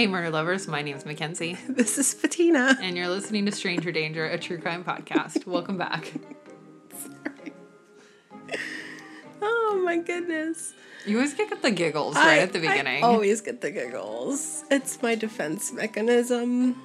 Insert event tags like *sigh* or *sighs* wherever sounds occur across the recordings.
Hey, murder lovers. My name is Mackenzie, *laughs* This is Fatina. and you're listening to Stranger Danger, a true crime podcast. Welcome back. *laughs* Oh my goodness. You always get the giggles right I- at the beginning. I always get the giggles. It's my defense mechanism.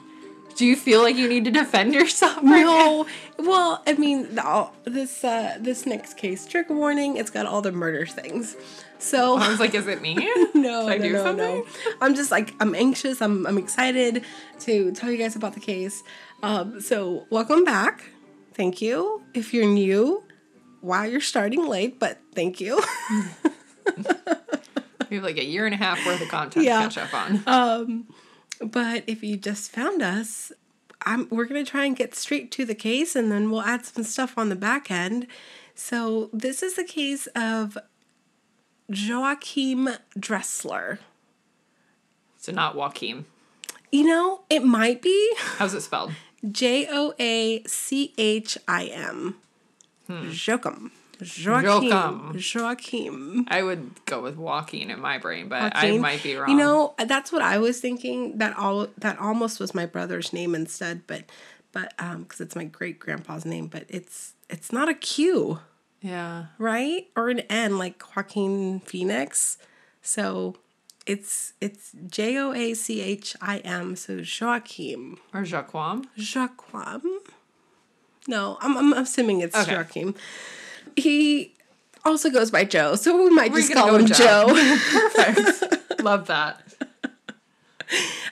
Do you feel like you need to defend yourself? right now? No, well, I mean, all, this uh, this next case, trigger warning. It's got all the murder things. So I was like, is it me? *laughs* no, Did I no, do no, something? no. I'm just like I'm anxious. I'm I'm excited to tell you guys about the case. Um, so welcome back. Thank you. If you're new, wow, you're starting late, but thank you. *laughs* We have like a year and a half worth of content Yeah. to catch up on. Um, but if you just found us, I'm, we're going to try and get straight to the case and then we'll add some stuff on the back end. So, this is the case of Joachim Dressler. so not Joachim. You know, it might be How's it spelled? J O A C H I M. Hmm. Joachim. Joachim. Joachim. Joachim. I would go with Joaquin in my brain, but I might be wrong. You know, that's what I was thinking. That all that almost was my brother's name instead, but but um because it's my great grandpa's name, but it's it's not a Q, yeah. right? Or an N like Joaquin Phoenix. So it's it's J O A C H I M. So Joachim. Or Joaquim. Joaquim. No, I'm I'm assuming it's Okay. Joachim. He also goes by Joe, so we might We're just call him Joe. Joe. Perfect. Love that. *laughs*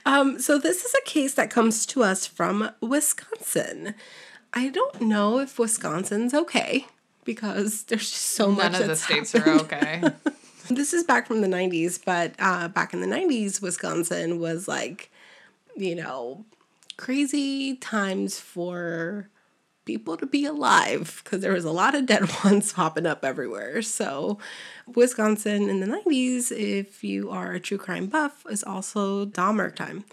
Um, so this is a case that comes to us from Wisconsin. I don't know if Wisconsin's okay because there's just so much. None of the states happened. are okay. *laughs* This is back from the 90s, but uh, back in the 90s, Wisconsin was like, you know, crazy times for people to be alive because there was a lot of dead *laughs* ones popping up everywhere. So, Wisconsin in the 90s, if you are a true crime buff, is also Dahmer time.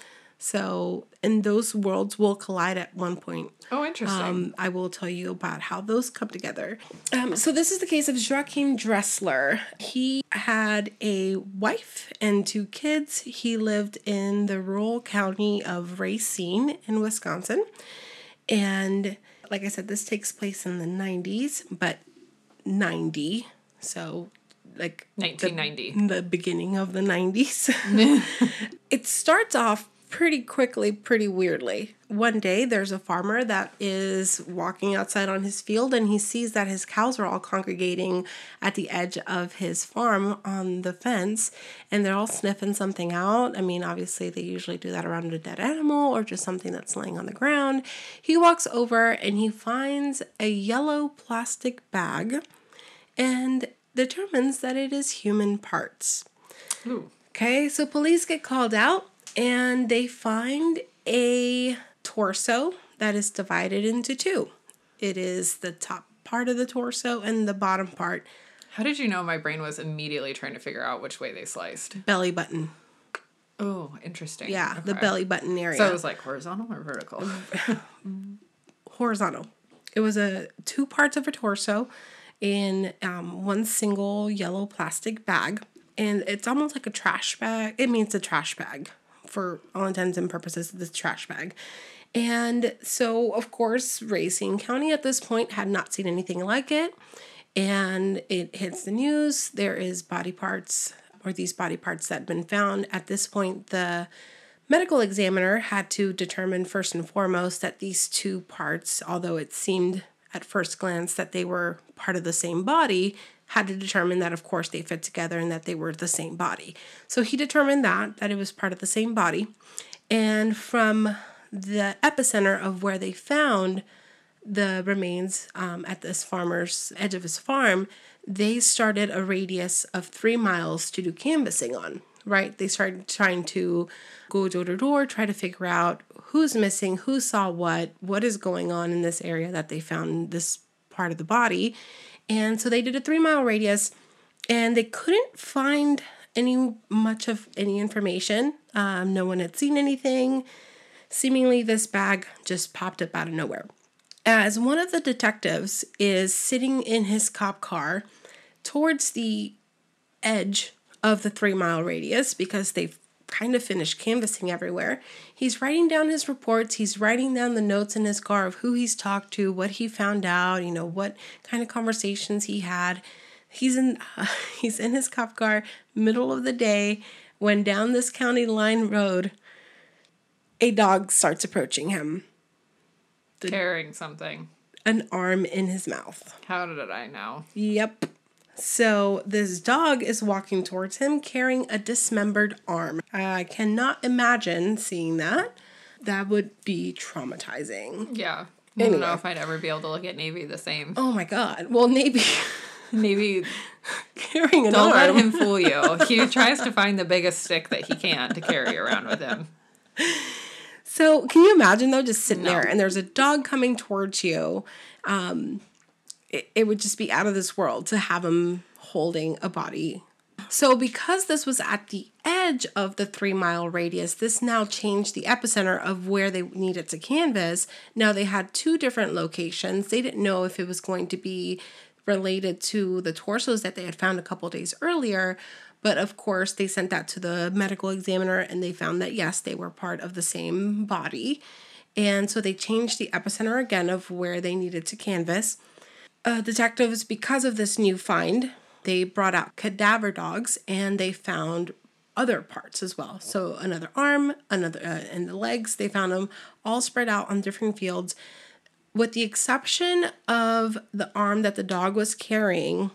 So, and those worlds will collide at one point. Oh, interesting. Um, I will tell you about how those come together. Um, so this is the case of Joachim Dressler. He had a wife and two kids. He lived in the rural county of Racine in Wisconsin. And like I said, this takes place in the 90s, but 90. So like the- 1990. the beginning of the 90s. *laughs* it starts off pretty quickly, pretty weirdly. One day, there's a farmer that is walking outside on his field and he sees that his cows are all congregating at the edge of his farm on the fence and they're all sniffing something out. I mean, obviously, they usually do that around a dead animal or just something that's laying on the ground. He walks over and he finds a yellow plastic bag and determines that it is human parts. Ooh. Okay, so police get called out and they find a torso that is divided into two. It is the top part of the torso and the bottom part, How did you know my brain was immediately trying to figure out which way they sliced? belly button. Oh, interesting. Yeah, the belly button area. So it was like horizontal or vertical? *laughs* horizontal. It was a two parts of a torso in um, one single yellow plastic bag, and it's almost like a trash bag. It means a trash bag for all intents and purposes. This trash bag, and so of course, Racine County at this point had not seen anything like it, and it hits the news. There is body parts or these body parts that had been found. At this point, the medical examiner had to determine first and foremost that these two parts, although it seemed at first glance that they were part of the same body, had to determine that of course they fit together and that they were the same body. So he determined that that it was part of the same body. And from the epicenter of where they found the remains um, at this farmer's edge of his farm, they started a radius of three miles to do canvassing on. Right? They started trying to go door to door, try to figure out who's missing, who saw what, what is going on in this area that they found this part of the body. And so they did a three mile radius and they couldn't find any much of any information. Um, no one had seen anything. Seemingly, this bag just popped up out of nowhere. As one of the detectives is sitting in his cop car towards the edge of the three mile radius because they've kind of finished canvassing everywhere. He's writing down his reports, he's writing down the notes in his car of who he's talked to, what he found out, you know, what kind of conversations he had. He's in uh, *laughs* he's in his cop car middle of the day when down this county line road a dog starts approaching him, Carrying something. an arm in his mouth. How did I know? Yep. So this dog is walking towards him carrying a dismembered arm. I cannot imagine seeing that. That would be traumatizing. Yeah. I don't know if I'd ever be able to look at Navy the same. Oh my god. Well, maybe Navy, *laughs* *laughs* carrying an don't let him fool you. *laughs* He tries to find the biggest stick that he can to carry around with him. So, can you imagine though, just sitting No. there and there's a dog coming towards you? Um, it, it would just be out of this world to have him holding a body. So, because this was at the edge of the three mile radius, this now changed the epicenter of where they needed to canvas. Now they had two different locations. They didn't know if it was going to be related to the torsos that they had found a couple days earlier. But of course, they sent that to the medical examiner and they found that yes, they were part of the same body. And so they changed the epicenter again of where they needed to canvas. Uh, detectives, because of this new find, they brought out cadaver dogs and they found other parts as well. So another arm, another, uh, and the legs, they found them all spread out on different fields. With the exception of the arm that the dog was carrying,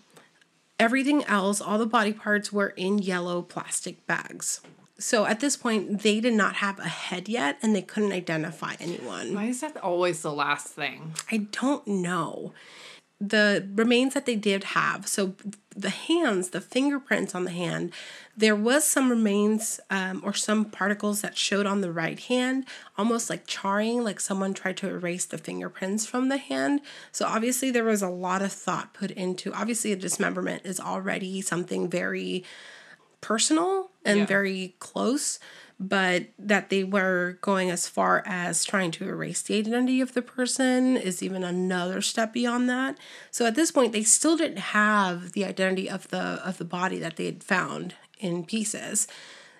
everything else, all the body parts were in yellow plastic bags. So at this point, they did not have a head yet and they couldn't identify anyone. Why is that always the last thing? I don't know. The remains that they did have, so the hands, the fingerprints on the hand, there was some remains um, or some particles that showed on the right hand, almost like charring, like someone tried to erase the fingerprints from the hand. So obviously there was a lot of thought put into. Obviously, a dismemberment is already something very personal and Yeah. very close, but that they were going as far as trying to erase the identity of the person is even another step beyond that. So at this point, they still didn't have the identity of the of the body that they had found in pieces.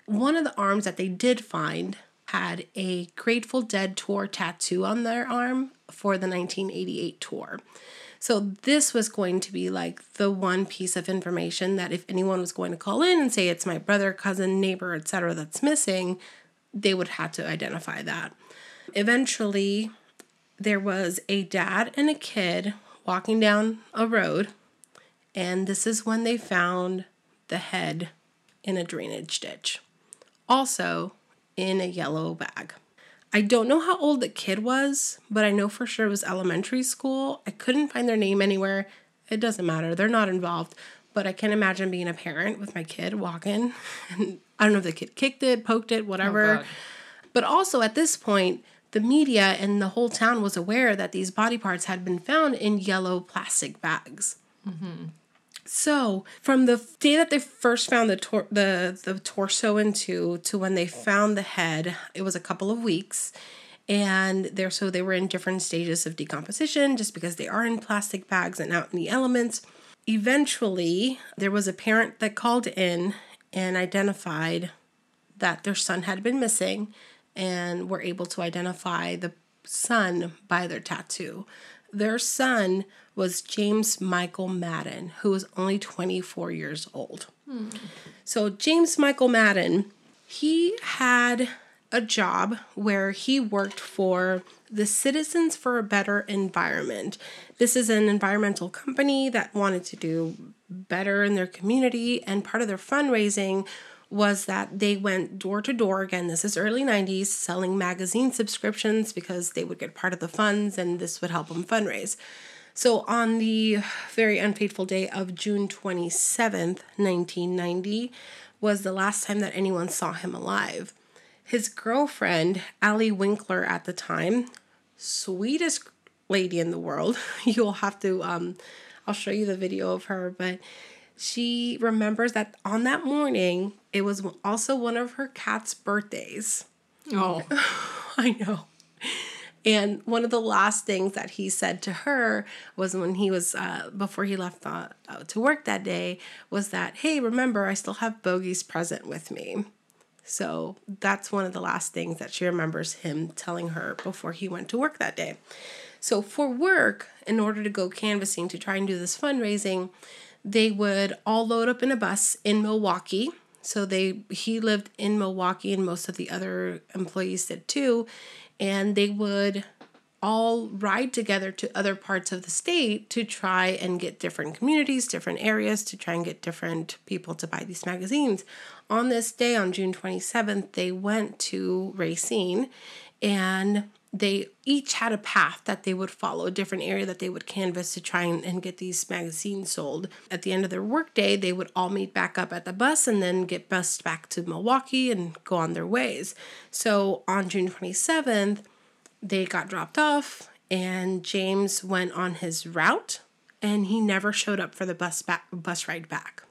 One of the arms that they did find had a Grateful Dead tour tattoo on their arm for the 1988 tour. So this was going to be like the one piece of information that if anyone was going to call in and say it's my brother, cousin, neighbor, etc. that's missing, they would have to identify that. Eventually, there was a dad and a kid walking down a road, and this is when they found the head in a drainage ditch. Also, in a yellow bag. I don't know how old the kid was, but I know for sure it was elementary school. I couldn't find their name anywhere. It doesn't matter. They're not involved. But I can imagine being a parent with my kid walking. And *laughs* I don't know if the kid kicked it, poked it, whatever. Oh, God. but also at this point, the media and the whole town was aware that these body parts had been found in yellow plastic bags. Mm-hmm. So, from the day that they first found the tor- the the torso into to when they found the head, it was a couple of weeks, and they're so they were in different stages of decomposition just because they are in plastic bags and out in the elements. Eventually, there was a parent that called in and identified that their son had been missing, and were able to identify the son by their tattoo. Their son was James Michael Madden, who was only 24 years old. So, James Michael Madden, he had a job where he worked for the Citizens for a Better Environment. This is an environmental company that wanted to do better in their community, and part of their fundraising was that they went door to door again this is early 90s selling magazine subscriptions because they would get part of the funds and this would help them fundraise so on the very unfaithful day of june 27th 1990 was the last time that anyone saw him alive his girlfriend Allie Winkler at the time, sweetest lady in the world. *laughs* You'll have to um I'll show you the video of her, but she remembers that on that morning it was also one of her cat's birthdays. Oh, *laughs* I know. And one of the last things that he said to her was when he was, uh, before he left uh, to work that day, was that, hey, remember, I still have Bogey's present with me. So that's one of the last things that she remembers him telling her before he went to work that day. So for work, in order to go canvassing to try and do this fundraising, they would all load up in a bus in Milwaukee. So they he lived in Milwaukee and most of the other employees did too, and they would all ride together to other parts of the state to try and get different communities, different areas to try and get different people to buy these magazines. On this day, on June 27th, they went to Racine and they each had a path that they would follow, a different area that they would canvass to try and, and get these magazines sold. At the end of their workday, they would all meet back up at the bus and then get bused back to Milwaukee and go on their ways. So on June 27th, they got dropped off and James went on his route and he never showed up for the bus back bus ride back.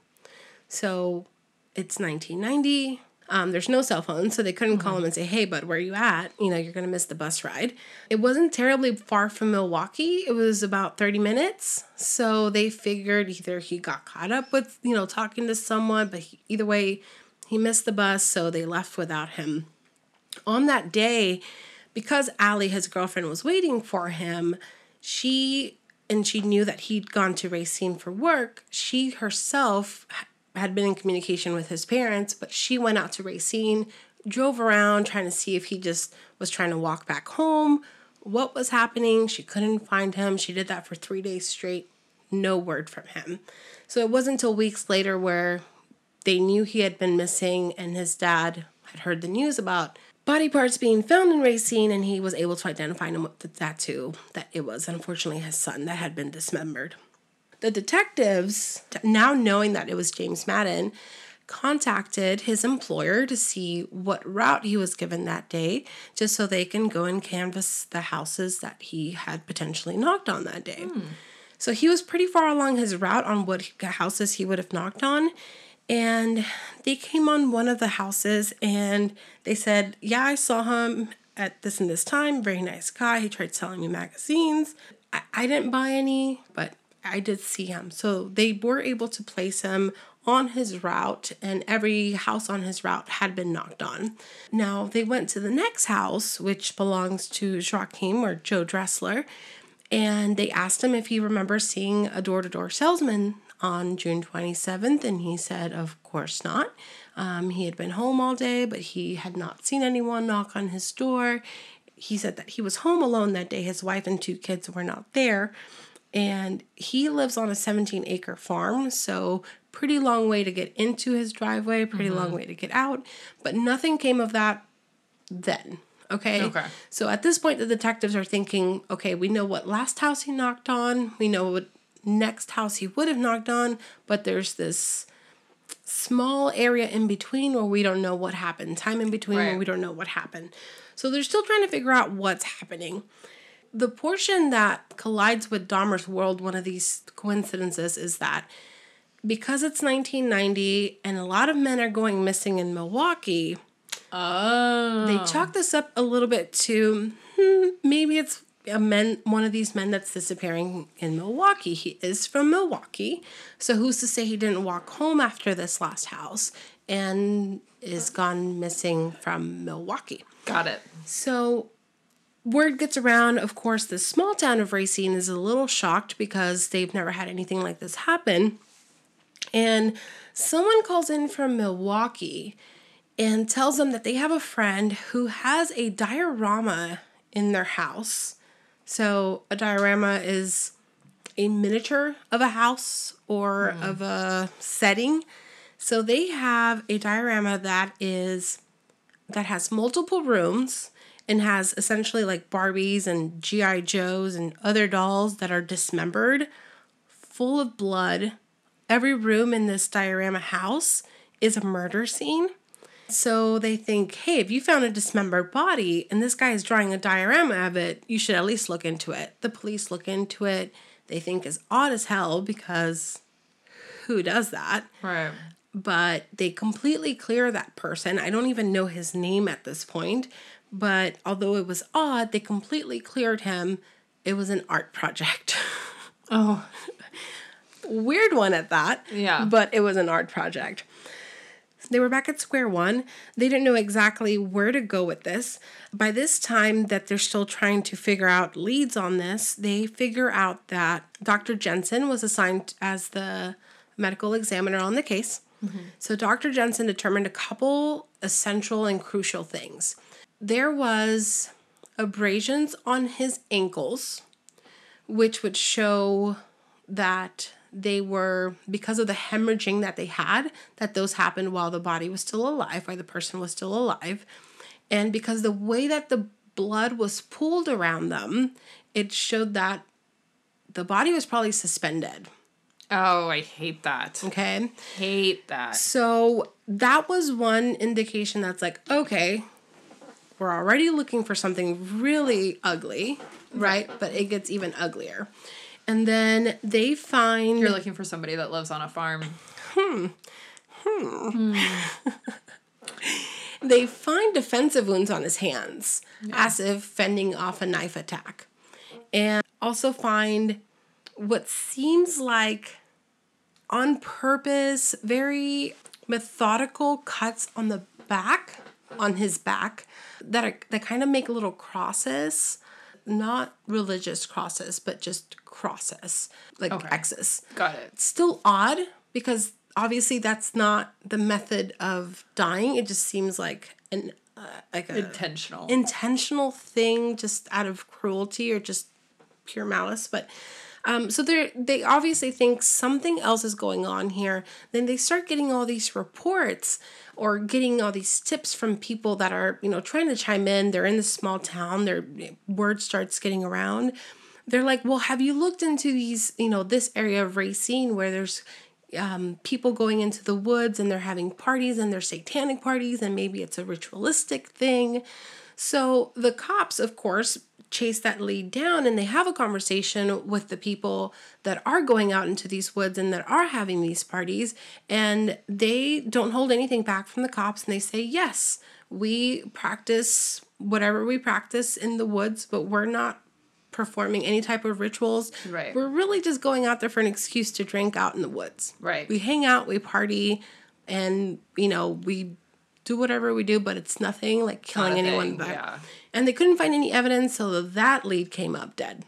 So it's 1990. Um, there's no cell phone, so they couldn't call him and say, "Hey, bud, where are you at? You know, you're gonna miss the bus ride." It wasn't terribly far from Milwaukee. It was about 30 minutes. So they figured either he got caught up with, you know, talking to someone, but he, either way, he missed the bus, so they left without him. On that day, because Allie, his girlfriend, was waiting for him, she and she knew that he'd gone to Racine for work. She herself had been in communication with his parents, but she went out to Racine, drove around trying to see if he just was trying to walk back home, what was happening. She couldn't find him. She did that for three days straight, no word from him. So it wasn't until weeks later where they knew he had been missing and his dad had heard the news about body parts being found in Racine and he was able to identify him with the tattoo that it was unfortunately his son that had been dismembered. The detectives, now knowing that it was James Madden, contacted his employer to see what route he was given that day, just so they can go and canvass the houses that he had potentially knocked on that day. Hmm. So he was pretty far along his route on what houses he would have knocked on. And they came on one of the houses and they said, Yeah, I saw him at this and this time. Very nice guy. He tried selling me magazines. I, I didn't buy any, but I did see him. So they were able to place him on his route, and every house on his route had been knocked on. Now they went to the next house, which belongs to Joachim or Joe Dressler, and they asked him if he remembers seeing a door to door salesman on June 27th, and he said, Of course not. Um, he had been home all day, but he had not seen anyone knock on his door. He said that he was home alone that day. His wife and two kids were not there. And he lives on a 17 acre farm, so pretty long way to get into his driveway, pretty long mm-hmm. way to get out. But nothing came of that then. Okay. Okay. So at this point, the detectives are thinking, okay, we know what last house he knocked on, we know what next house he would have knocked on, but there's this small area in between where we don't know what happened, time in between where we don't know what happened. So they're still trying to figure out what's happening. The portion that collides with Dahmer's world, one of these coincidences, is that because it's 1990 and a lot of men are going missing in Milwaukee, Oh. they chalk this up a little bit to hmm, maybe it's a men one of these men that's disappearing in Milwaukee. He is from Milwaukee, so who's to say he didn't walk home after this last house and is gone missing from Milwaukee? Got it. So word gets around. Of course, the small town of Racine is a little shocked because they've never had anything like this happen. And someone calls in from Milwaukee and tells them that they have a friend who has a diorama in their house. So, a diorama is a miniature of a house or hmm. of a setting. So, they have a diorama that is that has multiple rooms and has essentially like Barbies and GI Joes and other dolls that are dismembered, full of blood. Every room in this diorama house is a murder scene. So they think, hey, if you found a dismembered body and this guy is drawing a diorama of it, you should at least look into it. The police look into it. They think it's odd as hell because who does that? Right. but they completely clear that person. I don't even know his name at this point, but although it was odd, they completely cleared him. It was an art project. *laughs* Oh. Weird one at that. Yeah. But it was an art project. They were back at square one. They didn't know exactly where to go with this. By this time, that they're still trying to figure out leads on this, they figure out that Dr. Jensen was assigned as the medical examiner on the case. Mm-hmm. So Dr. Jensen determined a couple essential and crucial things. There was abrasions on his ankles, which would show that they were because of the hemorrhaging that they had that those happened while the body was still alive while the person was still alive and because the way that the blood was pooled around them it showed that the body was probably suspended Oh, I hate that. okay Hate that. so that was one indication that's like okay we're already looking for something really ugly right but it gets even uglier and then they find You're looking for somebody that lives on a farm. Hmm. Hmm. *laughs* They find defensive wounds on his hands, as if fending off a knife attack. And also find what seems like on purpose, very methodical cuts on the back, on his back, that are that kind of make little crosses. Not religious crosses, but just crosses, like Okay. X's Got it. still odd because obviously that's not the method of dying. It just seems like an uh, like a Intentional. intentional thing, just out of cruelty or just pure malice. But um, so they they obviously think something else is going on here. Then they start getting all these reports or getting all these tips from people that are you know trying to chime in. They're in this small town. Their word starts getting around. They're like, well, have you looked into these you know this area of Racine where there's um, people going into the woods and they're having parties and they're satanic parties and maybe it's a ritualistic thing. So the cops, of course, chase that lead down and they have a conversation with the people that are going out into these woods and that are having these parties. And they don't hold anything back from the cops and they say, yes, we practice whatever we practice in the woods, but we're not performing any type of rituals. Right. We're really just going out there for an excuse to drink out in the woods. Right. We hang out, we party, and you know, we do whatever we do, but it's nothing like killing Not a anyone. but- yeah. And they couldn't find any evidence, so that lead came up dead.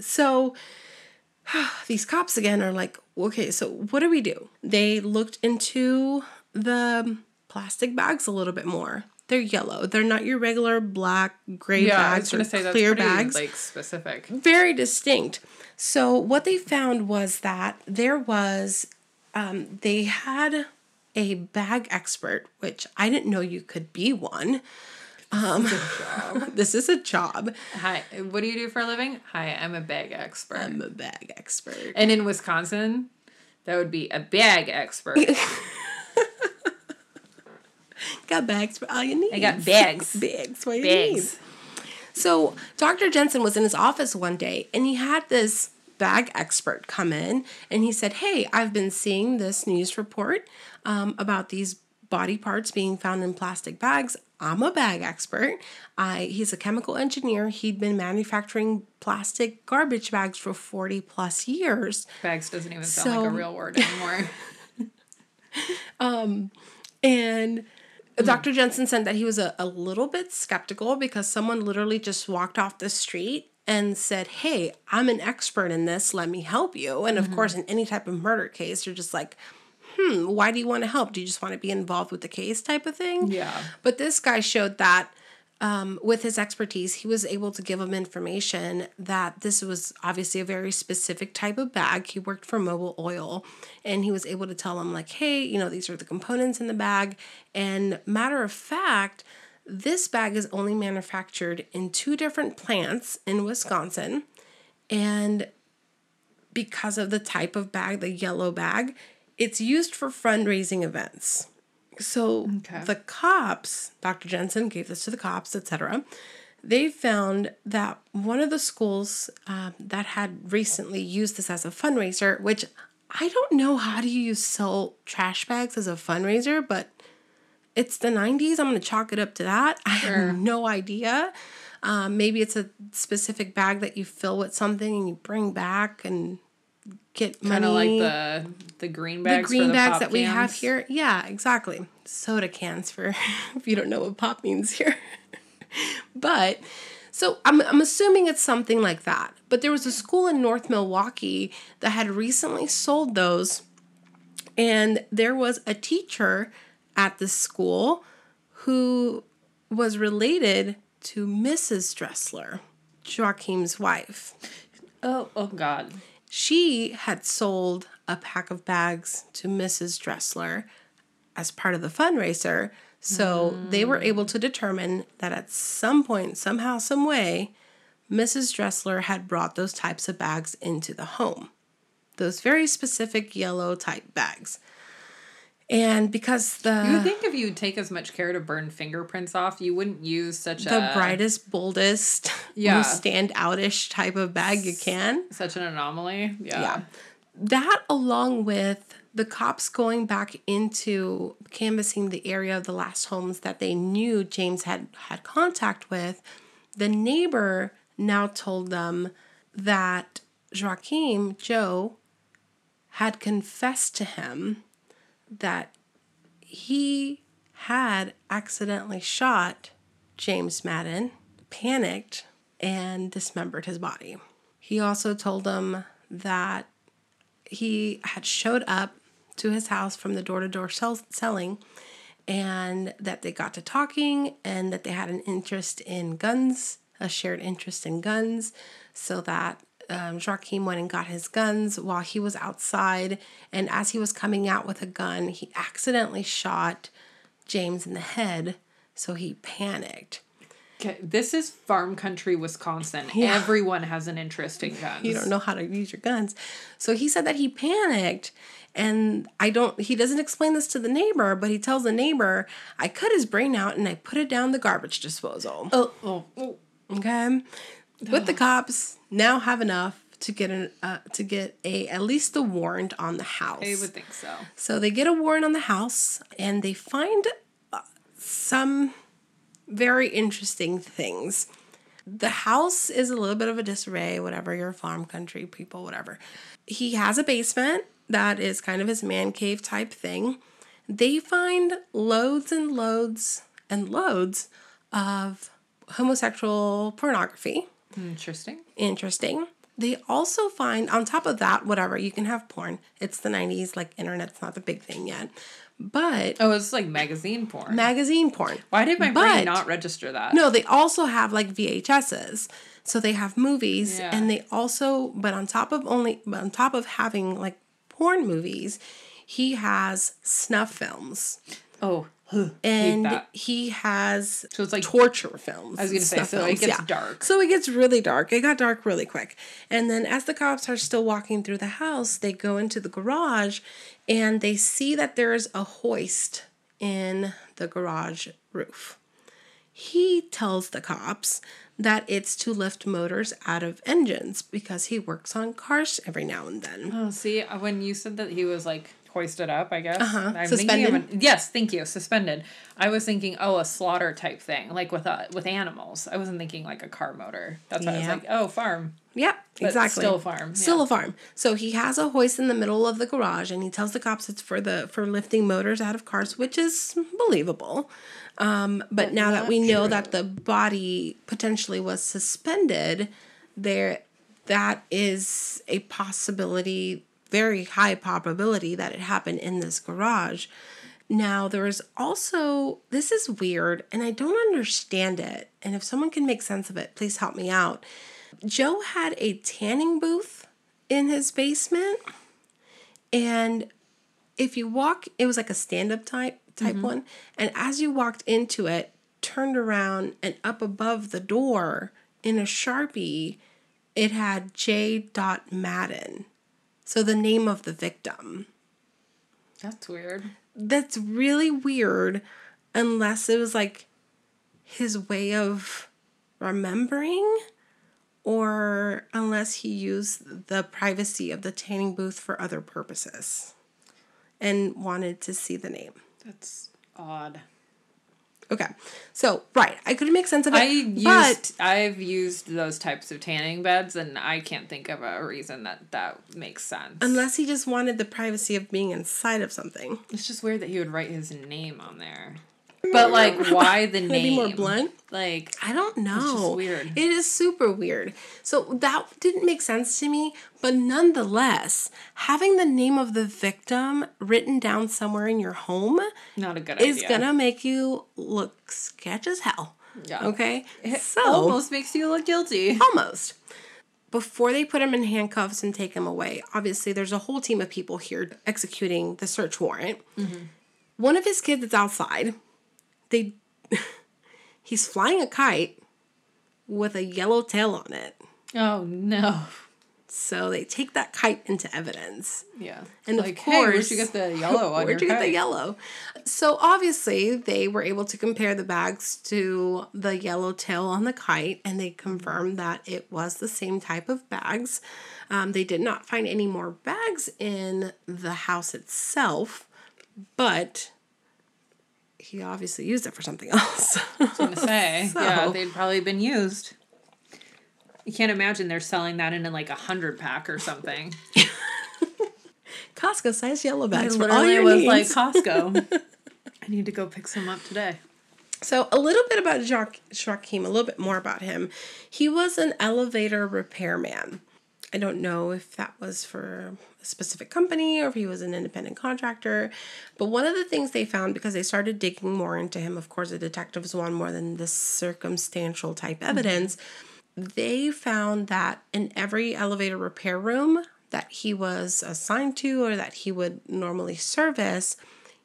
So *sighs* these cops again are like, okay, so what do we do? They looked into the plastic bags a little bit more. They're yellow. They're not your regular black, gray Yeah, bags or say that's clear pretty bags like specific. very distinct. So what they found was that there was um, they had a bag expert, which I didn't know you could be one. Um, *laughs* this is a job. Hi, what do you do for a living? Hi, I'm a bag expert. I'm a bag expert. and in Wisconsin, that would be a bag expert. *laughs* Got bags for all you need. I got bags. *laughs* bags for all you need. So Dr. Jensen was in his office one day and he had this bag expert come in and he said, Hey, I've been seeing this news report um, about these body parts being found in plastic bags. I'm a bag expert. I he's a chemical engineer. He'd been manufacturing plastic garbage bags for 40 plus years. Bags doesn't even sound like a real word anymore. *laughs* And Dr. Jensen said that he was a, a little bit skeptical because someone literally just walked off the street and said, Hey, I'm an expert in this. Let me help you. And of course, in any type of murder case, you're just like, Hmm, why do you want to help? Do you just want to be involved with the case type of thing? Yeah. But this guy showed that um, with his expertise, he was able to give him information that this was obviously a very specific type of bag. He worked for Mobil Oil and he was able to tell him, like, hey, you know, these are the components in the bag. And matter of fact, this bag is only manufactured in two different plants in Wisconsin. And because of the type of bag, the yellow bag, it's used for fundraising events. So Okay. the cops, Dr. Jensen gave this to the cops, etc. They found that one of the schools um, that had recently used this as a fundraiser, which I don't know how do you sell trash bags as a fundraiser, but it's the 90s. I'm going to chalk it up to that. I have no idea. Um, maybe it's a specific bag that you fill with something and you bring back and get money. Kind of like the the green the bags. the bags pop that we have here. Yeah, exactly. Soda cans for *laughs* if you don't know what pop means here. *laughs* but so I'm I'm assuming it's something like that. But there was a school in North Milwaukee that had recently sold those and there was a teacher at the school who was related to Mrs. Dressler, Joachim's wife Oh, oh God. She had sold a pack of bags to Mrs. Dressler as part of the fundraiser. So they were able to determine that at some point, somehow, some way, Mrs. Dressler had brought those types of bags into the home. Those very specific yellow type bags. And because the You would think if you take as much care to burn fingerprints off, you wouldn't use such a the a brightest, boldest, Yeah. most stand outish type of bag you can. such an anomaly. Yeah. Yeah. That, along with the cops going back into canvassing the area of the last homes that they knew James had had contact with, the neighbor now told them that Joachim, Joe, had confessed to him that he had accidentally shot James Madden, panicked, and dismembered his body. He also told them that he had showed up to his house from the door to door selling and that they got to talking and that they had an interest in guns, a shared interest in guns, so that um, Joachim went and got his guns while he was outside. And as he was coming out with a gun, he accidentally shot James in the head, so he panicked. Okay, this is farm country Wisconsin. Yeah. Everyone has an interest in guns. you don't know how to use your guns. So he said that he panicked and I don't he doesn't explain this to the neighbor, but he tells the neighbor, I cut his brain out and I put it down the garbage disposal. Oh, oh, oh. Okay? But the cops now have enough to get an uh, to get a at least a warrant on the house. I would think so. So they get a warrant on the house and they find uh, some very interesting things. The house is a little bit of a disarray, whatever, you're farm country people, whatever. He has a basement that is kind of his man cave type thing. They find loads and loads and loads of homosexual pornography Interesting. interesting. They also find, on top of that, whatever, you can have porn. It's the 90s, like internet's not the big thing yet. But Oh, it's like magazine porn. magazine porn. Why did my But- brain not register that? No, they also have like VHSs. So they have movies Yeah. and they also, but on top of only, but on top of having like porn movies, he has snuff films. Oh, And he has So it's like- torture films. I was gonna say, so it gets dark. So it gets really dark. It got dark really quick. And then as the cops are still walking through the house, they go into the garage and they see that there's a hoist in the garage roof. He tells the cops that it's to lift motors out of engines because he works on cars every now and then. Oh, see, uh, when you said that he was like hoisted up, I guess. Uh-huh. I'm Suspended? Thinking of an, yes, thank you, suspended. I was thinking, oh, a slaughter type thing, like with uh, with animals. I wasn't thinking like a car motor. That's why I was Yeah. like, oh, farm. Yep, But exactly. still a farm, Still a farm. So he has a hoist in the middle of the garage, and he tells the cops it's for the for lifting motors out of cars, which is believable. Um, but now that we know true. that the body potentially was suspended, there that is a possibility, very high probability that it happened in this garage. Now, there is also, this is weird and I don't understand it. And if someone can make sense of it, please help me out. Joe had a tanning booth in his basement. And if you walk, it was like a stand up type type mm-hmm. one. And as you walked into it, turned around and up above the door in a Sharpie, it had J. Dot Madden. So the name of the victim That's weird. that's really weird unless it was like his way of remembering or unless he used the privacy of the tanning booth for other purposes and wanted to see the name. That's odd. Okay. So, right. I couldn't make sense of it. I used but I've used those types of tanning beds and I can't think of a reason that that makes sense. unless he just wanted the privacy of being inside of something. it's just weird that he would write his name on there. But like *laughs* why the name? it be more blunt? Like I don't know. weird. It is super weird. So that didn't make sense to me, but nonetheless, having the name of the victim written down somewhere in your home not a good is idea. gonna make you look sketch as hell. Yeah. Okay? So almost makes you look guilty. *laughs* Almost. Before they put him in handcuffs and take him away, obviously there's a whole team of people here executing the search warrant. Mm-hmm. One of his kids is outside. They *laughs* he's flying a kite with a yellow tail on it. Oh no. So they take that kite into evidence. Yeah. And like, of hey, where'd course, *laughs* you get the yellow on Where'd you get the yellow? So obviously they were able to compare the bags to the yellow tail on the kite, and they confirmed that it was the same type of bags. Um, they did not find any more bags in the house itself, but he obviously used it for something *laughs* else. I was gonna say. *laughs* Yeah, they'd probably been used. You can't imagine they're selling that in like a hundred pack or something. *laughs* Costco size yellow I bags for all literally was needs. like Costco. I need to go pick some up today. So, a little bit about Jacques, Joachim, a little bit more about him. He was an elevator repairman. I don't know if that was for a specific company or if he was an independent contractor. But one of the things they found, because they started digging more into him, of course, the detectives want more than this circumstantial type evidence. They found that in every elevator repair room that he was assigned to or that he would normally service,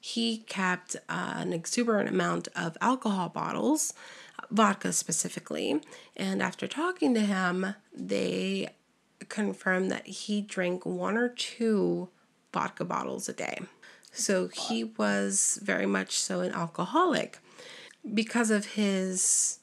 he kept uh, an exuberant amount of alcohol bottles, vodka specifically. And after talking to him, they confirmed that he drank one or two vodka bottles a day. So he was very much so an alcoholic. Because of his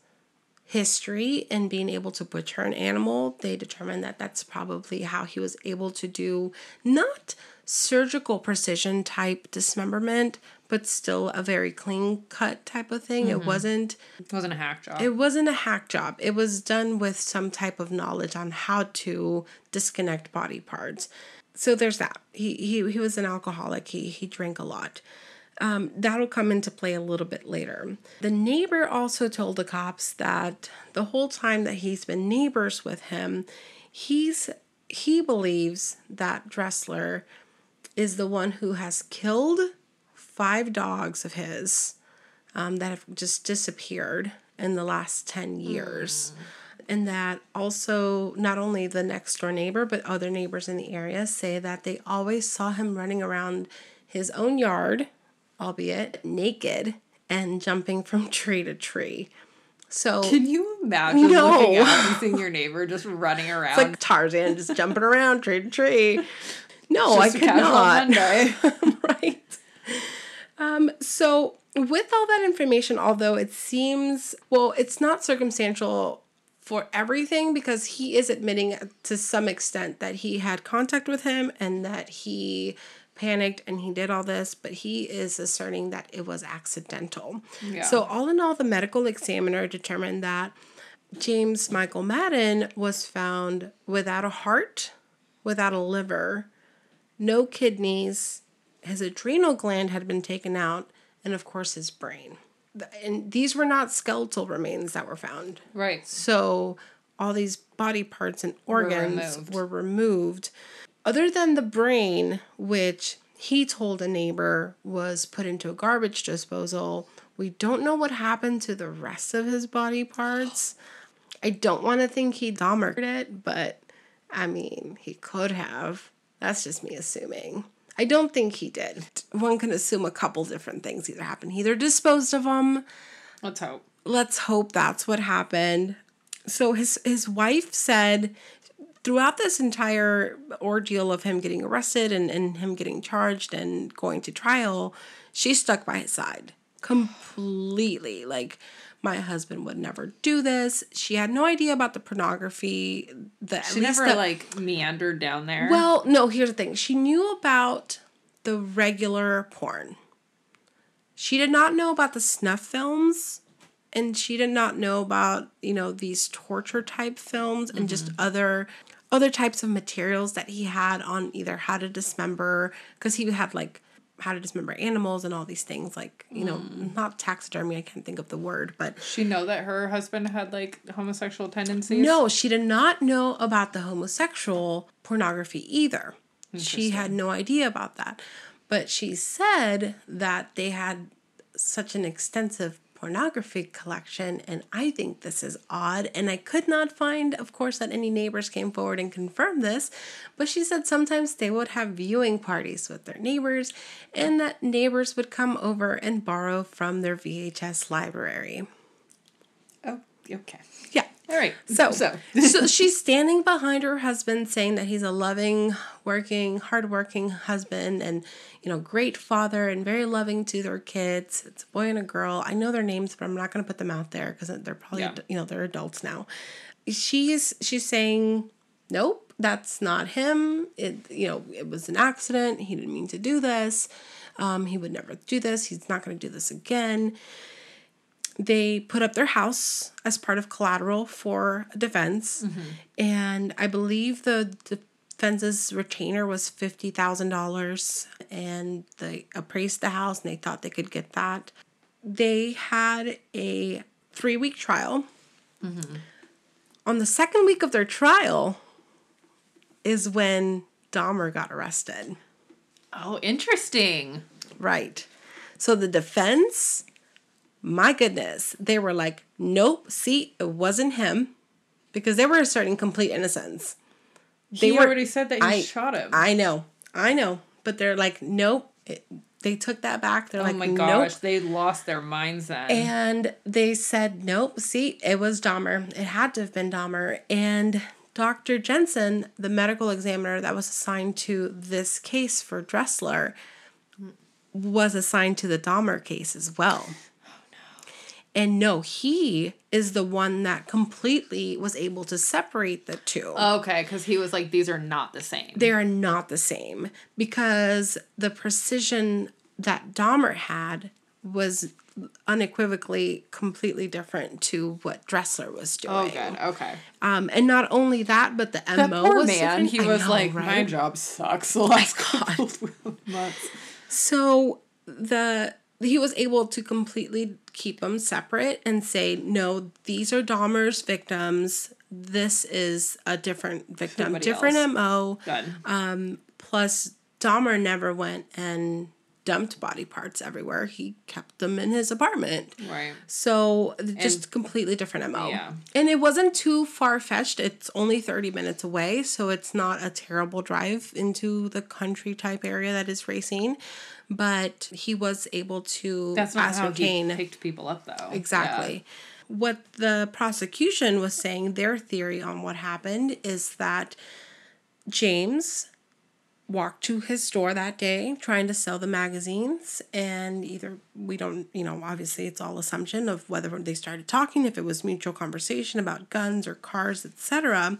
history and being able to butcher an animal, they determined that that's probably how he was able to do not surgical precision type dismemberment, but still a very clean cut type of thing. It mm-hmm. wasn't It wasn't a hack job. it wasn't a hack job. It was done with some type of knowledge on how to disconnect body parts. So there's that. He he he was an alcoholic. He he drank a lot. Um, that'll come into play a little bit later. The neighbor also told the cops that the whole time that he's been neighbors with him, he's he believes that Dressler is the one who has killed five dogs of his um, that have just disappeared in the last 10 years. And that also, not only the next door neighbor, but other neighbors in the area say that they always saw him running around his own yard, albeit naked, and jumping from *laughs* tree to tree. So, Can you imagine No. looking out and seeing your neighbor just running around? *laughs* it's like Tarzan just jumping around tree to tree. No, I Just a could not. *laughs* Right. Um, so with all that information, although it seems well, it's not circumstantial for everything because he is admitting to some extent that he had contact with him and that he panicked and he did all this, but he is asserting that it was accidental. Yeah. So all in all, the medical examiner determined that James Michael Madden was found without a heart, without a liver, no kidneys, his adrenal gland had been taken out, and of course his brain. And these were not skeletal remains that were found. right. So all these body parts and organs removed. were removed. Other than the brain, which he told a neighbor was put into a garbage disposal, we don't know what happened to the rest of his body parts. I don't want to think he Dahmered it, but I mean, he could have. That's just me assuming. I don't think he did. One can assume a couple different things either happened. He either disposed of them, Let's hope. let's hope that's what happened. So his his wife said throughout this entire ordeal of him getting arrested and, and him getting charged and going to trial, she stuck by his side completely. Like my husband would never do this. She had no idea about the pornography. The She never the, like meandered down there. well, no, here's the thing. She knew about the regular porn. She did not know about the snuff films and she did not know about, you know, these torture type films and just mm-hmm. other other types of materials that he had on either how to dismember because he had like how to dismember animals and all these things like you know hmm. not taxidermy i can't think of the word but She know that her husband had like homosexual tendencies. no she did not know about the homosexual pornography either. She had no idea about that. But she said that they had such an extensive pornography collection and i think this is odd. And i could not find of course that any neighbors came forward and confirmed this but she said sometimes they would have viewing parties with their neighbors and that neighbors would come over and borrow from their vhs library. Oh, okay. yeah All right. so, so so *laughs* she's standing behind her husband, saying that he's a loving, working, hardworking husband, and you know, great father, and very loving to their kids. It's a boy and a girl. I know their names, but I'm not going to put them out there because they're probably Yeah. you know they're adults now. She's she's saying, nope, that's not him. It you know it was an accident. He didn't mean to do this. Um, he would never do this. He's not going to do this again they put up their house as part of collateral for defense mm-hmm. and i believe the defense's retainer was $50000 and they appraised the house and they thought they could get that. They had a three week trial mm-hmm. on the second week of their trial is when dahmer got arrested. Oh, interesting. Right. So the defense, my goodness, they were like, nope, see, it wasn't him because they were asserting complete innocence. They were- already said that he I- shot him. I know, I know, but they're like, nope, it, they took that back. They're oh like, my nope. gosh, they lost their minds then. And they said, nope, see, it was Dahmer. It had to have been Dahmer. And Dr. Jentzen, the medical examiner that was assigned to this case for Dressler, was assigned to the Dahmer case as well. And no, he is the one that completely was able to separate the two. okay, because he was like, these are not the same. they are not the same because the precision that Dahmer had was unequivocally completely different to what Dressler was doing. oh, good. Okay. Um, and not only that, but the That MO poor was man. different. He I was know, like, my job sucks the last couple of months. So the he was able to completely keep them separate and say, no, these are Dahmer's victims. This is a different victim, Somebody different else. MO. Good. Um, plus, Dahmer never went and dumped body parts everywhere. He kept them in his apartment. right. So just completely different MO. Yeah. And it wasn't too far fetched. It's only 30 minutes away, so it's not a terrible drive into the country type area that is racing. But he was able to That's not ascertain how he picked people up, though. Exactly. What the prosecution was saying, their theory on what happened is that James walked to his store that day trying to sell the magazines and either we don't you know obviously it's all assumption of whether they started talking if it was mutual conversation about guns or cars etc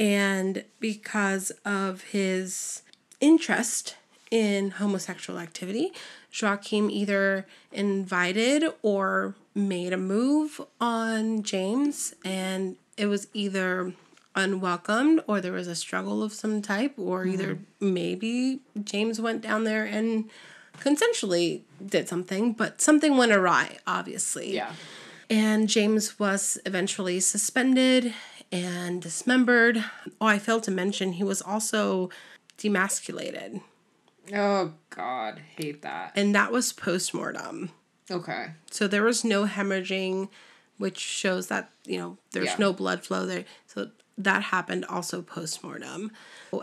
and because of his interest in homosexual activity, Joachim either invited or made a move on James, and it was either unwelcomed or there was a struggle of some type, or mm-hmm. either maybe James went down there and consensually did something, but something went awry, obviously. Yeah. And James was eventually suspended and dismembered. Oh, I failed to mention he was also demasculated, Oh, God. Hate that. and that was post mortem. Okay. So there was no hemorrhaging, which shows that, you know, there's Yeah. no blood flow there. So that happened also post mortem.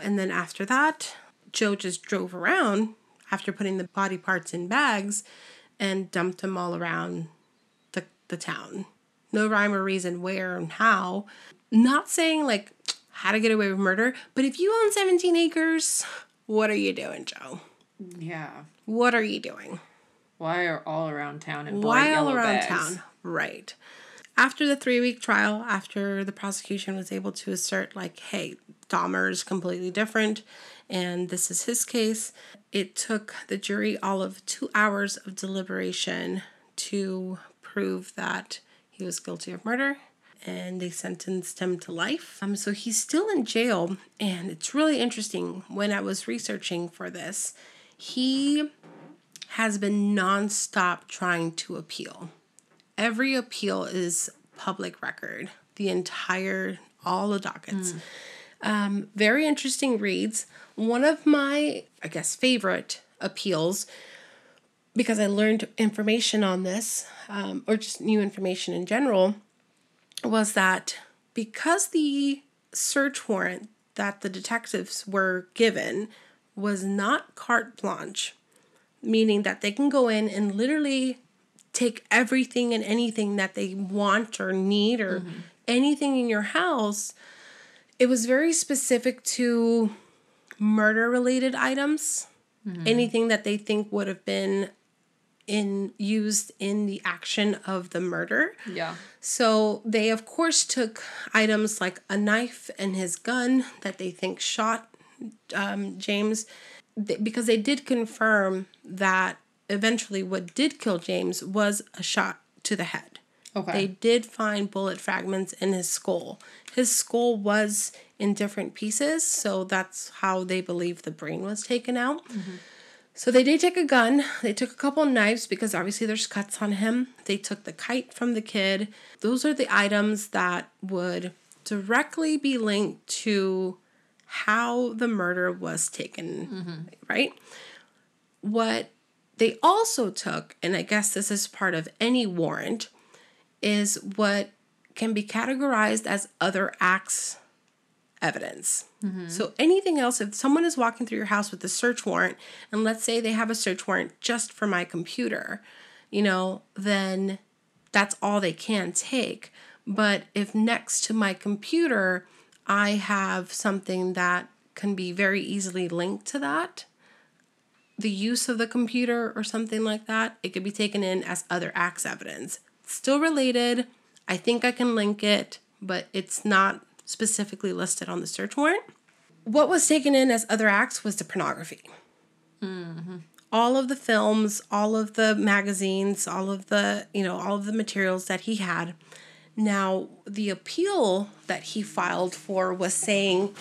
And then after that, Joe just drove around after putting the body parts in bags and dumped them all around the, the town. No rhyme or reason where and how. Not saying like how to get away with murder, but if you own 17 acres, what are you doing, Joe? Yeah. What are you doing? Why are all around town in Why all around bags? town? Right. after the three week trial, after the prosecution was able to assert, like, hey, Dahmer is completely different and this is his case, it took the jury all of two hours of deliberation to prove that he was guilty of murder and they sentenced him to life. Um, so he's still in jail, and it's really interesting. When I was researching for this, he has been nonstop trying to appeal. Every appeal is public record, the entire, all the dockets. Mm. Um, very interesting reads. One of my, I guess, favorite appeals, because I learned information on this, um, or just new information in general, was that because the search warrant that the detectives were given was not carte blanche, meaning that they can go in and literally take everything and anything that they want or need or mm-hmm. anything in your house. It was very specific to murder related items, mm-hmm. anything that they think would have been in used in the action of the murder. Yeah. So they of course took items like a knife and his gun that they think shot um, James because they did confirm that eventually what did kill James was a shot to the head. Okay. They did find bullet fragments in his skull. His skull was in different pieces, so that's how they believe the brain was taken out. Mm-hmm. So they did take a gun. They took a couple knives because obviously there's cuts on him. They took the kite from the kid. Those are the items that would directly be linked to how the murder was taken, mm-hmm. right? What they also took, and I guess this is part of any warrant, is what can be categorized as other acts evidence. Mm-hmm. So anything else, if someone is walking through your house with a search warrant, and let's say they have a search warrant just for my computer, you know, then that's all they can take. But if next to my computer, I have something that can be very easily linked to that, the use of the computer or something like that, it could be taken in as other acts evidence. still related. I think I can link it, but it's not specifically listed on the search warrant. What was taken in as other acts was the pornography. Mm-hmm. All of the films, all of the magazines, all of the, you know, all of the materials that he had. Now, the appeal that he filed for was saying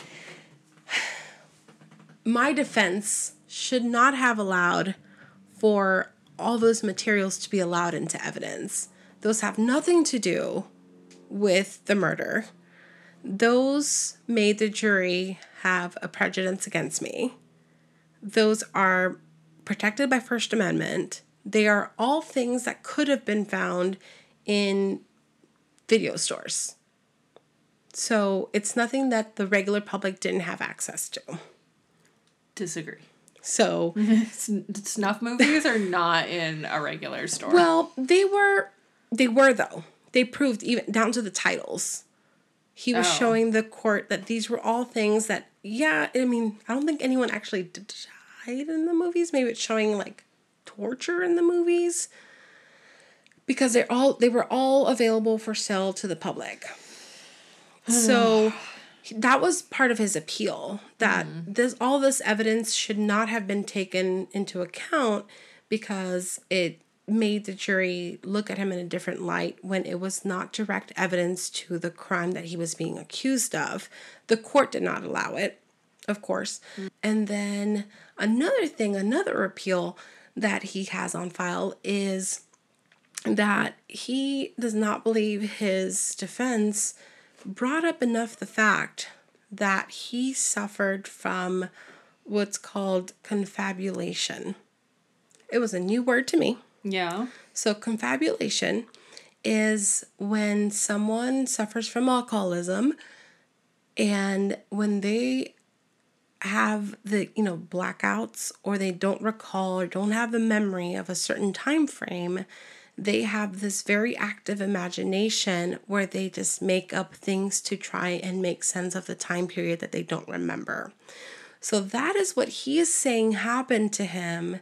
*sighs* my defense should not have allowed for all those materials to be allowed into evidence. Those have nothing to do with the murder those made the jury have a prejudice against me. Those are protected by First Amendment. They are all things that could have been found in video stores. So it's nothing that the regular public didn't have access to. Disagree. So *laughs* snuff movies are not in a regular store. Well, they were they were though. They proved even down to the titles he was oh. showing the court that these were all things that yeah i mean i don't think anyone actually died in the movies maybe it's showing like torture in the movies because they're all they were all available for sale to the public so *sighs* that was part of his appeal that mm. this all this evidence should not have been taken into account because it made the jury look at him in a different light when it was not direct evidence to the crime that he was being accused of. The court did not allow it, of course. Mm. And then another thing, another appeal that he has on file is that he does not believe his defense brought up enough the fact that he suffered from what's called confabulation. It was a new word to me. Yeah. So, confabulation is when someone suffers from alcoholism and when they have the you know blackouts or they don't recall or don't have the memory of a certain time frame they have this very active imagination where they just make up things to try and make sense of the time period that they don't remember so that is what he is saying happened to him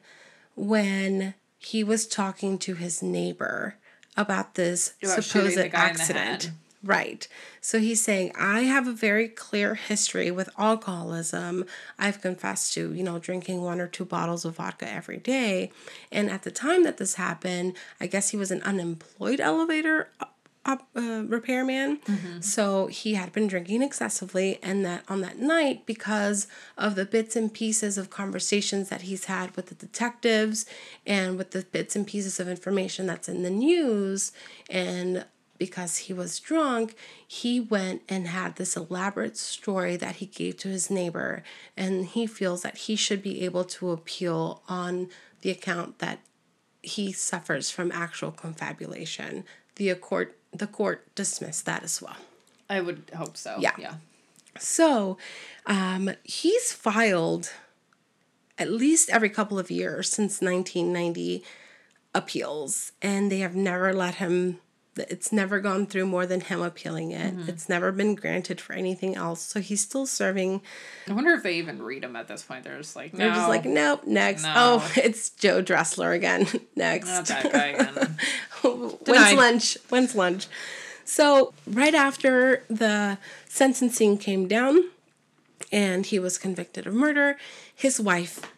when he was talking to his neighbor about this About supposed the guy in the accident. Right. So he's saying, I have a very clear history with alcoholism. I've confessed to, you know, drinking one or two bottles of vodka every day. And at the time that this happened, I guess he was an unemployed elevator op, uh, repairman. So he had been drinking excessively. And that on that night, because of the bits and pieces of conversations that he's had with the detectives and with the bits and pieces of information that's in the news and because he was drunk, he went and had this elaborate story that he gave to his neighbor. And he feels that he should be able to appeal on the account that he suffers from actual confabulation. The court, the court dismissed that as well. I would hope so. Yeah. Yeah. So um, he's filed at least every couple of years since 1990 appeals, and they have never let him. It's never gone through more than him appealing it. It's never been granted for anything else. So he's still serving. I wonder if they even read him at this point. They're just like, no, They're just like, nope, next. No. Oh, *laughs* it's Joe Dressler again. *laughs* next. not that guy again. *laughs* When's lunch? When's lunch? So, right after the sentencing came down and he was convicted of murder, his wife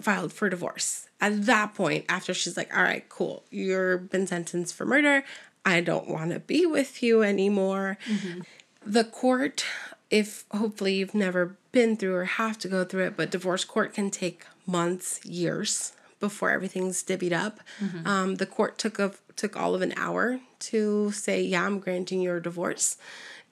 filed for divorce. At that point, after she's like, all right, cool, you've been sentenced for murder. I don't want to be with you anymore. Mm-hmm. The court, if hopefully you've never been through or have to go through it, but divorce court can take months, years before everything's divvied up. Um, the court took a, took all of an hour to say, yeah, I'm granting your divorce.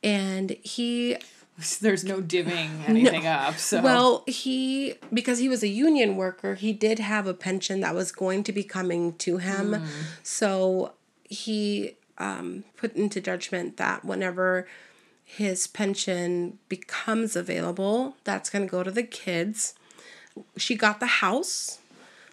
And he *laughs* There's no divvying anything up. So well, he because he was a union worker, he did have a pension that was going to be coming to him. So he um, put into judgment that whenever his pension becomes available, that's going to go to the kids. She got the house,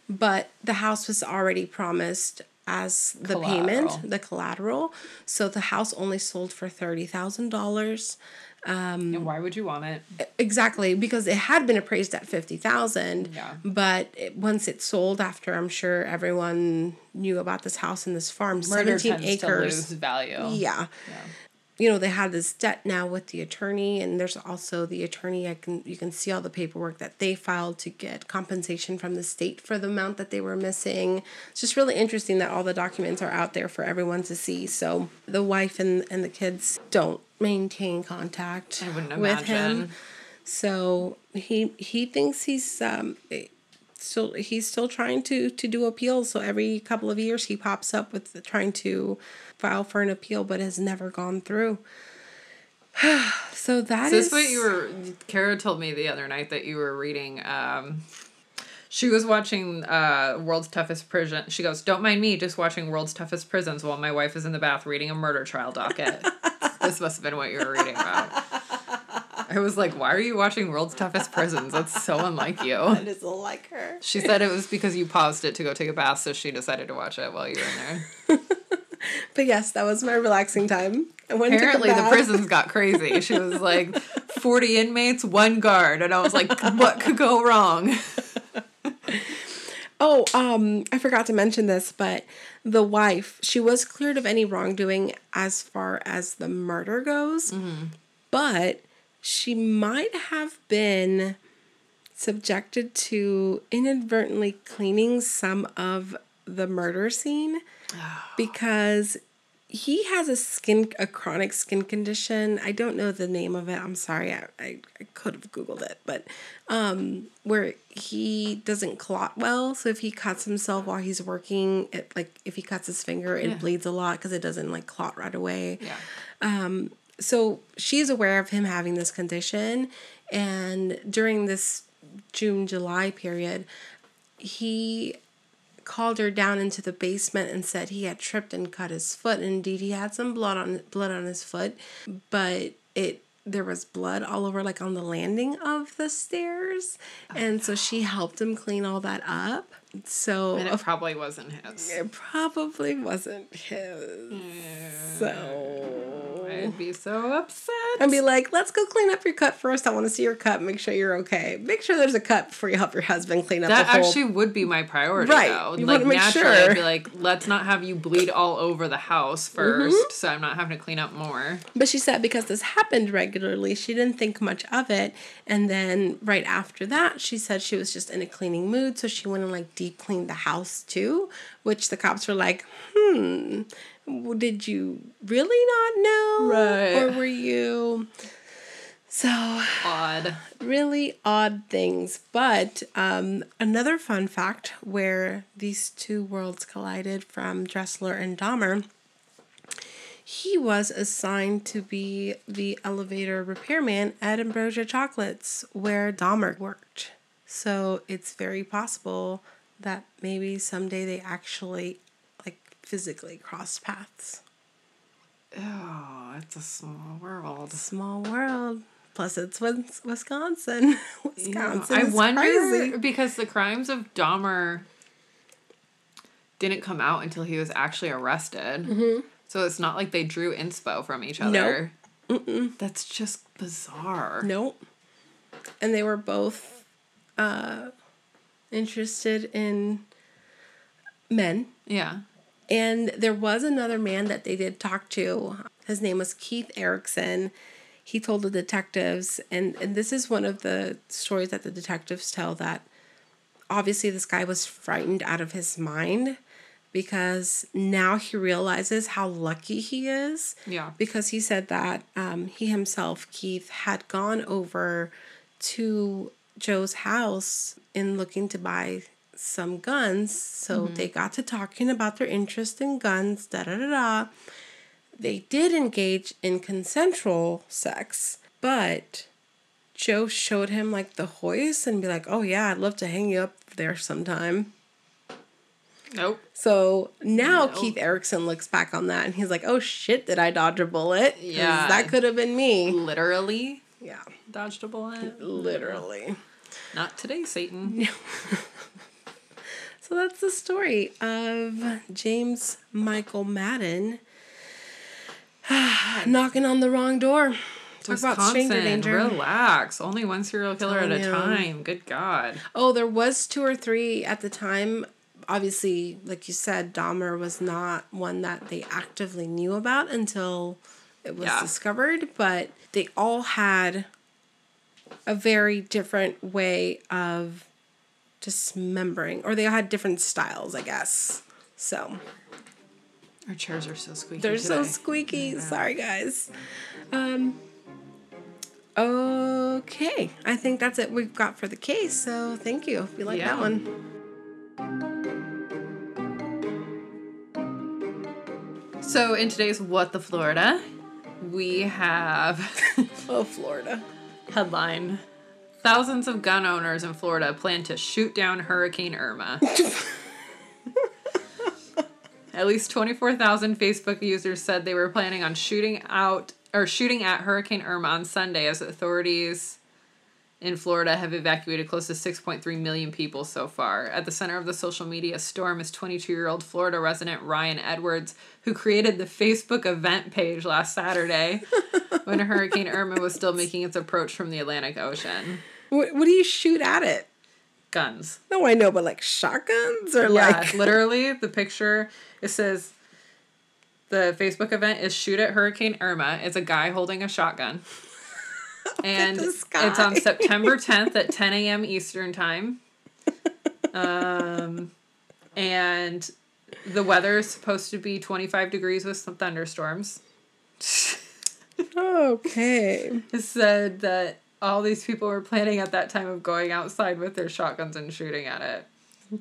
but the house was already promised as the payment, the collateral. So the house only sold for thirty thousand dollars. Um, and why would you want it? Exactly, because it had been appraised at fifty thousand. Yeah. But it, once it sold, after I'm sure everyone knew about this house and this farm, Murder seventeen tends to lose acres. value. Yeah. You know they had this debt now with the attorney, and there's also the attorney. I can you can see all the paperwork that they filed to get compensation from the state for the amount that they were missing. It's just really interesting that all the documents are out there for everyone to see. So the wife and and the kids don't maintain contact I wouldn't with him. So he he thinks he's um still he's still trying to to do appeals. So every couple of years he pops up with the, trying to file for an appeal, but has never gone through. *sighs* so that Is is this what you were? Kara told me the other night that you were reading. Um, she was watching uh, World's Toughest Prison. She goes, "Don't mind me, just watching World's Toughest Prisons while my wife is in the bath reading a murder trial docket." *laughs* this must have been what you were reading about. I was like, "Why are you watching World's Toughest Prisons? That's so unlike you." *laughs* That is like her. She said it was because you paused it to go take a bath, so she decided to watch it while you were in there. *laughs* But yes, that was my relaxing time. I went Apparently, the prisons got crazy. *laughs* She was like, 40 inmates, one guard. And I was like, what could go wrong? Oh, um, I forgot to mention this, but the wife, she was cleared of any wrongdoing as far as the murder goes, but she might have been subjected to inadvertently cleaning some of the murder scene *sighs* because he has a skin a chronic skin condition. I don't know the name of it. I'm sorry. I, I, I could have googled it but um where he doesn't clot well. So if he cuts himself while he's working it like if he cuts his finger it Yeah. bleeds a lot because it doesn't like clot right away. Yeah. So she's aware of him having this condition and during this june july period he called her down into the basement and said he had tripped and cut his foot. Indeed he had some blood on blood on his foot but it there was blood all over like on the landing of the stairs. And so she helped him clean all that up. So And it probably wasn't his. it probably wasn't his. So I'd be so upset. and be like, let's go clean up your cut first. I want to see your cut. Make sure you're okay. Make sure there's a cut before you help your husband clean up that whole. actually would be my priority, Right. though. You like naturally, sure. I'd be like, let's not have you bleed *laughs* all over the house 1st Mm-hmm. so I'm not having to clean up more. But she said because this happened regularly, she didn't think much of it. And then right after that, she said she was just in a cleaning mood. So she went and like deep cleaned the house too, which the cops were like, hmm, did you really not know? Right. Or were you. So Odd. really odd things. But um, another fun fact where these two worlds collided from Dressler and Dahmer, he was assigned to be the elevator repairman at Ambrosia Chocolates, where Dahmer worked. So it's very possible that maybe someday they actually physically crossed paths. Oh, it's a small world. Small world. Plus, it's Wis- Wisconsin. *laughs* Wisconsin. I is wonder crazy. because the crimes of Dahmer didn't come out until he was actually arrested. Mm-hmm. So it's not like they drew inspo from each other. That's just bizarre. Nope. And they were both uh, interested in men. Yeah. And there was another man that they did talk to. His name was Keith Erickson. He told the detectives, and, and this is one of the stories that the detectives tell that obviously this guy was frightened out of his mind because now he realizes how lucky he is. Yeah. Because he said that um, he himself, Keith, had gone over to Joe's house in looking to buy some guns. So mm-hmm. they got to talking about their interest in guns, da da da da. They did engage in consensual sex, but Joe showed him like the hoist and be like, oh yeah, I'd love to hang you up there sometime. Nope. So now No. Keith Erickson looks back on that and he's like, oh shit, did I dodge a bullet? Yeah. That could have been me. Literally Yeah. dodged a bullet. Literally. Not today, Satan. *laughs* So that's the story of James Michael Madden *sighs* knocking on the wrong door. Talk about stranger danger. relax. Only one serial killer at a you. time. Good God. Oh, there was two or three at the time. Obviously, like you said, Dahmer was not one that they actively knew about until it was Yeah. discovered, but they all had a very different way of dismembering, or they had different styles, I guess. So Our chairs are so squeaky. they're so today. squeaky. Sorry, guys. Um. Okay, I think that's it we've got for the case. So thank you. If you like Yeah. that one. So in today's What the Florida, we have *laughs* Oh, Florida. *laughs* headline Thousands of gun owners in Florida plan to shoot down Hurricane Irma. *laughs* At least 24,000 Facebook users said they were planning on shooting out or shooting at Hurricane Irma on Sunday as authorities in Florida have evacuated close to 6.3 million people so far. At the center of the social media storm is 22 year old Florida resident Ryan Edwards, who created the Facebook event page last Saturday *laughs* when Hurricane Irma was still making its approach from the Atlantic Ocean. What, what do you shoot at it? Guns. No, I know, but like shotguns or Yeah, like *laughs* literally, the picture it says the Facebook event is shoot at Hurricane Irma. It's a guy holding a shotgun. *laughs* and it's on. September *laughs* 10th at 10 a.m. Eastern time. Um, and the weather is supposed to be 25 degrees with some thunderstorms. okay. It said that all these people were planning at that time of going outside with their shotguns and shooting at it.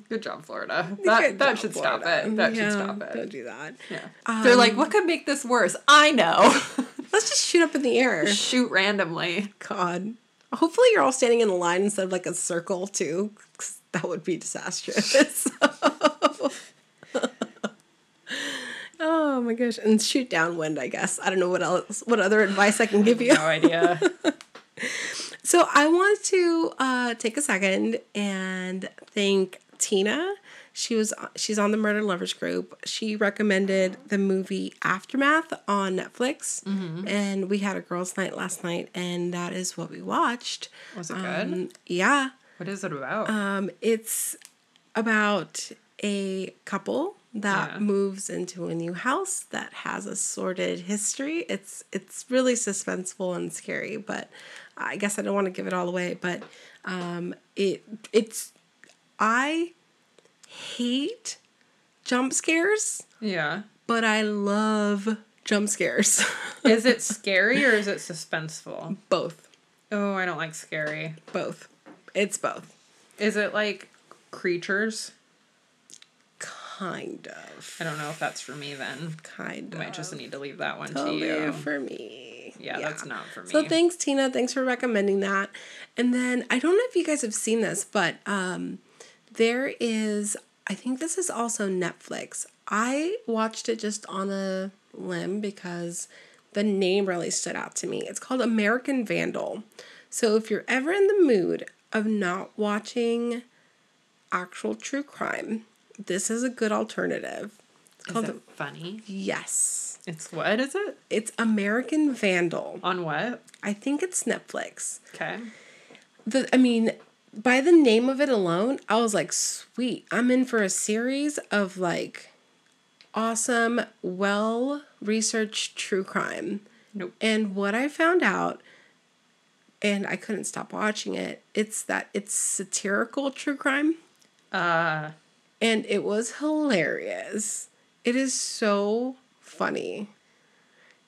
Good job, Florida. That Good that job, should stop it. That Yeah, should stop it. Don't do that. Yeah. They're like, what could make this worse? I know. *laughs* Let's just shoot up in the air. Shoot randomly. God. Hopefully you're all standing in a line instead of like a circle too. that would be disastrous. *laughs* oh my gosh. And shoot downwind, I guess. I don't know what else what other advice I can give you. No idea. *laughs* So I want to uh, take a second and thank Tina. She was she's on the Murder Lovers group. She recommended the movie Aftermath on Netflix, Mm-hmm. and we had a girls' night last night, and that is what we watched. Was it good? Um, yeah, What is it about? um, it's about a couple that Yeah. moves into a new house that has a sordid history. It's it's really suspenseful and scary, but I guess I don't want to give it all away. But um, it it's I hate jump scares, yeah. but I love jump scares. *laughs* Is it scary or is it suspenseful? both, Oh, I don't like scary. both. It's both. Is it like creatures? Kind of. I don't know if that's for me then. Kind I of. might just need to leave that one to Totally you. for me. Yeah, that's not for me. So thanks, Tina. Thanks for recommending that. And then I don't know if you guys have seen this, but um, there is. I think this is also Netflix. I watched it just on a limb because the name really stood out to me. It's called American Vandal. So if you're ever in the mood of not watching actual true crime, this is a good alternative. It's Is called it funny? Yes. It's what is it? It's American Vandal. On what? I think it's Netflix. Okay. The I mean, by the name of it alone, I was like, sweet. I'm in for a series of like awesome, well researched true crime. Nope. And what I found out, and I couldn't stop watching it, it's that it's satirical true crime. Uh And it was hilarious. It is so funny.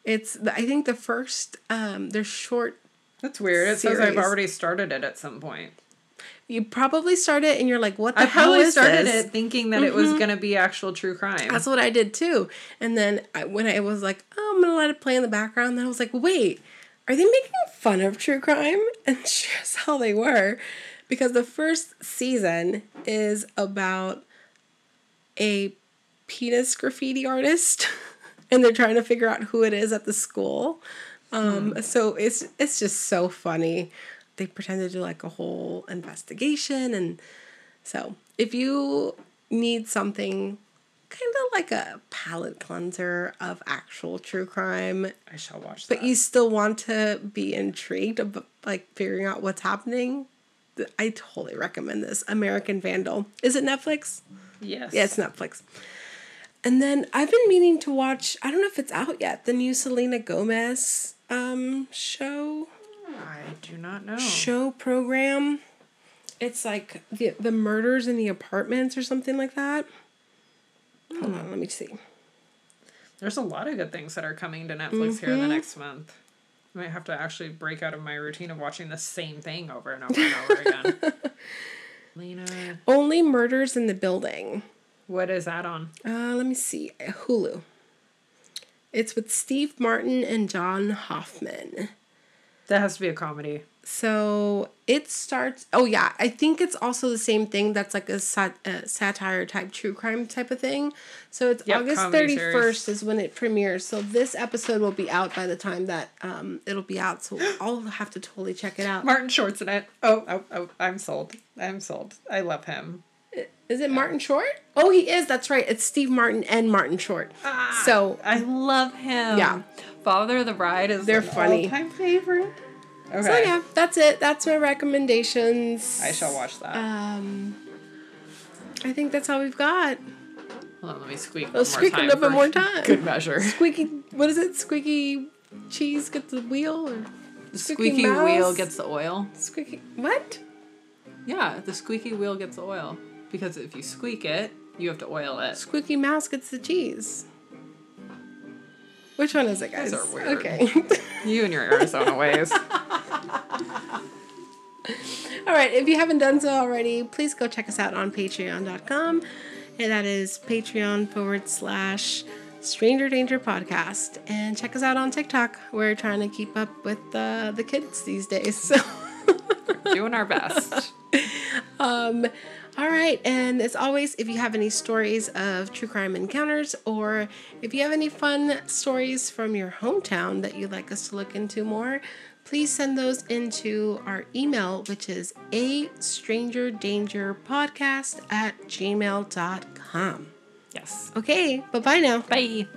It's I think the first um they're short that's weird. It says I've already started it at some point. you probably started it and you're like, what the I hell probably started this? it thinking that it was gonna be actual true crime. That's what I did too. And then I, when I was like, oh, I'm gonna let it play in the background, then I was like, wait, are they making fun of true crime? *laughs* And sure as hell they were, because the first season is about a penis graffiti artist, *laughs* and they're trying to figure out who it is at the school. Um, so it's it's just so funny. They pretend to do like a whole investigation, and so if you need something kind of like a palate cleanser of actual true crime, I shall watch but you still want to be intrigued about like figuring out what's happening, I totally recommend this. American Vandal. Is it Netflix? yes. Yeah, it's Netflix. And then I've been meaning to watch, I don't know if it's out yet, the new Selena Gomez um show I do not know. show program. It's like the the murders in the apartments or something like that. Hold on, let me see. There's a lot of good things that are coming to Netflix here in Mm-hmm. the next month. I might have to actually break out of my routine of watching the same thing over and over and over again. *laughs* Lena, Only Murders in the Building. What is that on? Uh, let me see. Hulu. It's with Steve Martin and John Hoffman. That has to be a comedy. So it starts. Oh yeah, I think it's also the same thing. That's like a, sat, a satire type, true crime type of thing. So it's Yep, August thirty first is when it premieres. So this episode will be out by the time that um it'll be out. So *gasps* I'll have to totally check it out. Martin Short's in it. Oh, oh, oh, I'm sold. I'm sold. I love him. Is it Martin Short? Oh, he is. That's right. It's Steve Martin and Martin Short. so I love him. Yeah. Father of the Bride is They're funny. all-time favorite. Okay. so yeah, that's it. That's my recommendations. I shall watch that. Um, I think that's all we've got. Hold on, let me squeak. Let's squeak a little more *laughs* time. Good measure. Squeaky, what is it? Squeaky cheese gets the wheel or The Squeaky squeaky wheel gets the oil. squeaky? What? Yeah, the squeaky wheel gets the oil. Because if you squeak it, you have to oil it. Squeaky mouse gets the cheese. Which one is it, guys? Those are weird. Okay. *laughs* You and your Arizona *laughs* ways. All right. If you haven't done so already, please go check us out on patreon.com. And that is patreon forward slash stranger danger podcast. And check us out on TikTok. We're trying to keep up with uh, the kids these days. So. Doing our best. *laughs* Um, all right, and as always, if you have any stories of true crime encounters or if you have any fun stories from your hometown that you'd like us to look into more, please send those into our email, which is a stranger danger podcast at gmail.com. Yes. Okay, bye bye now. Bye.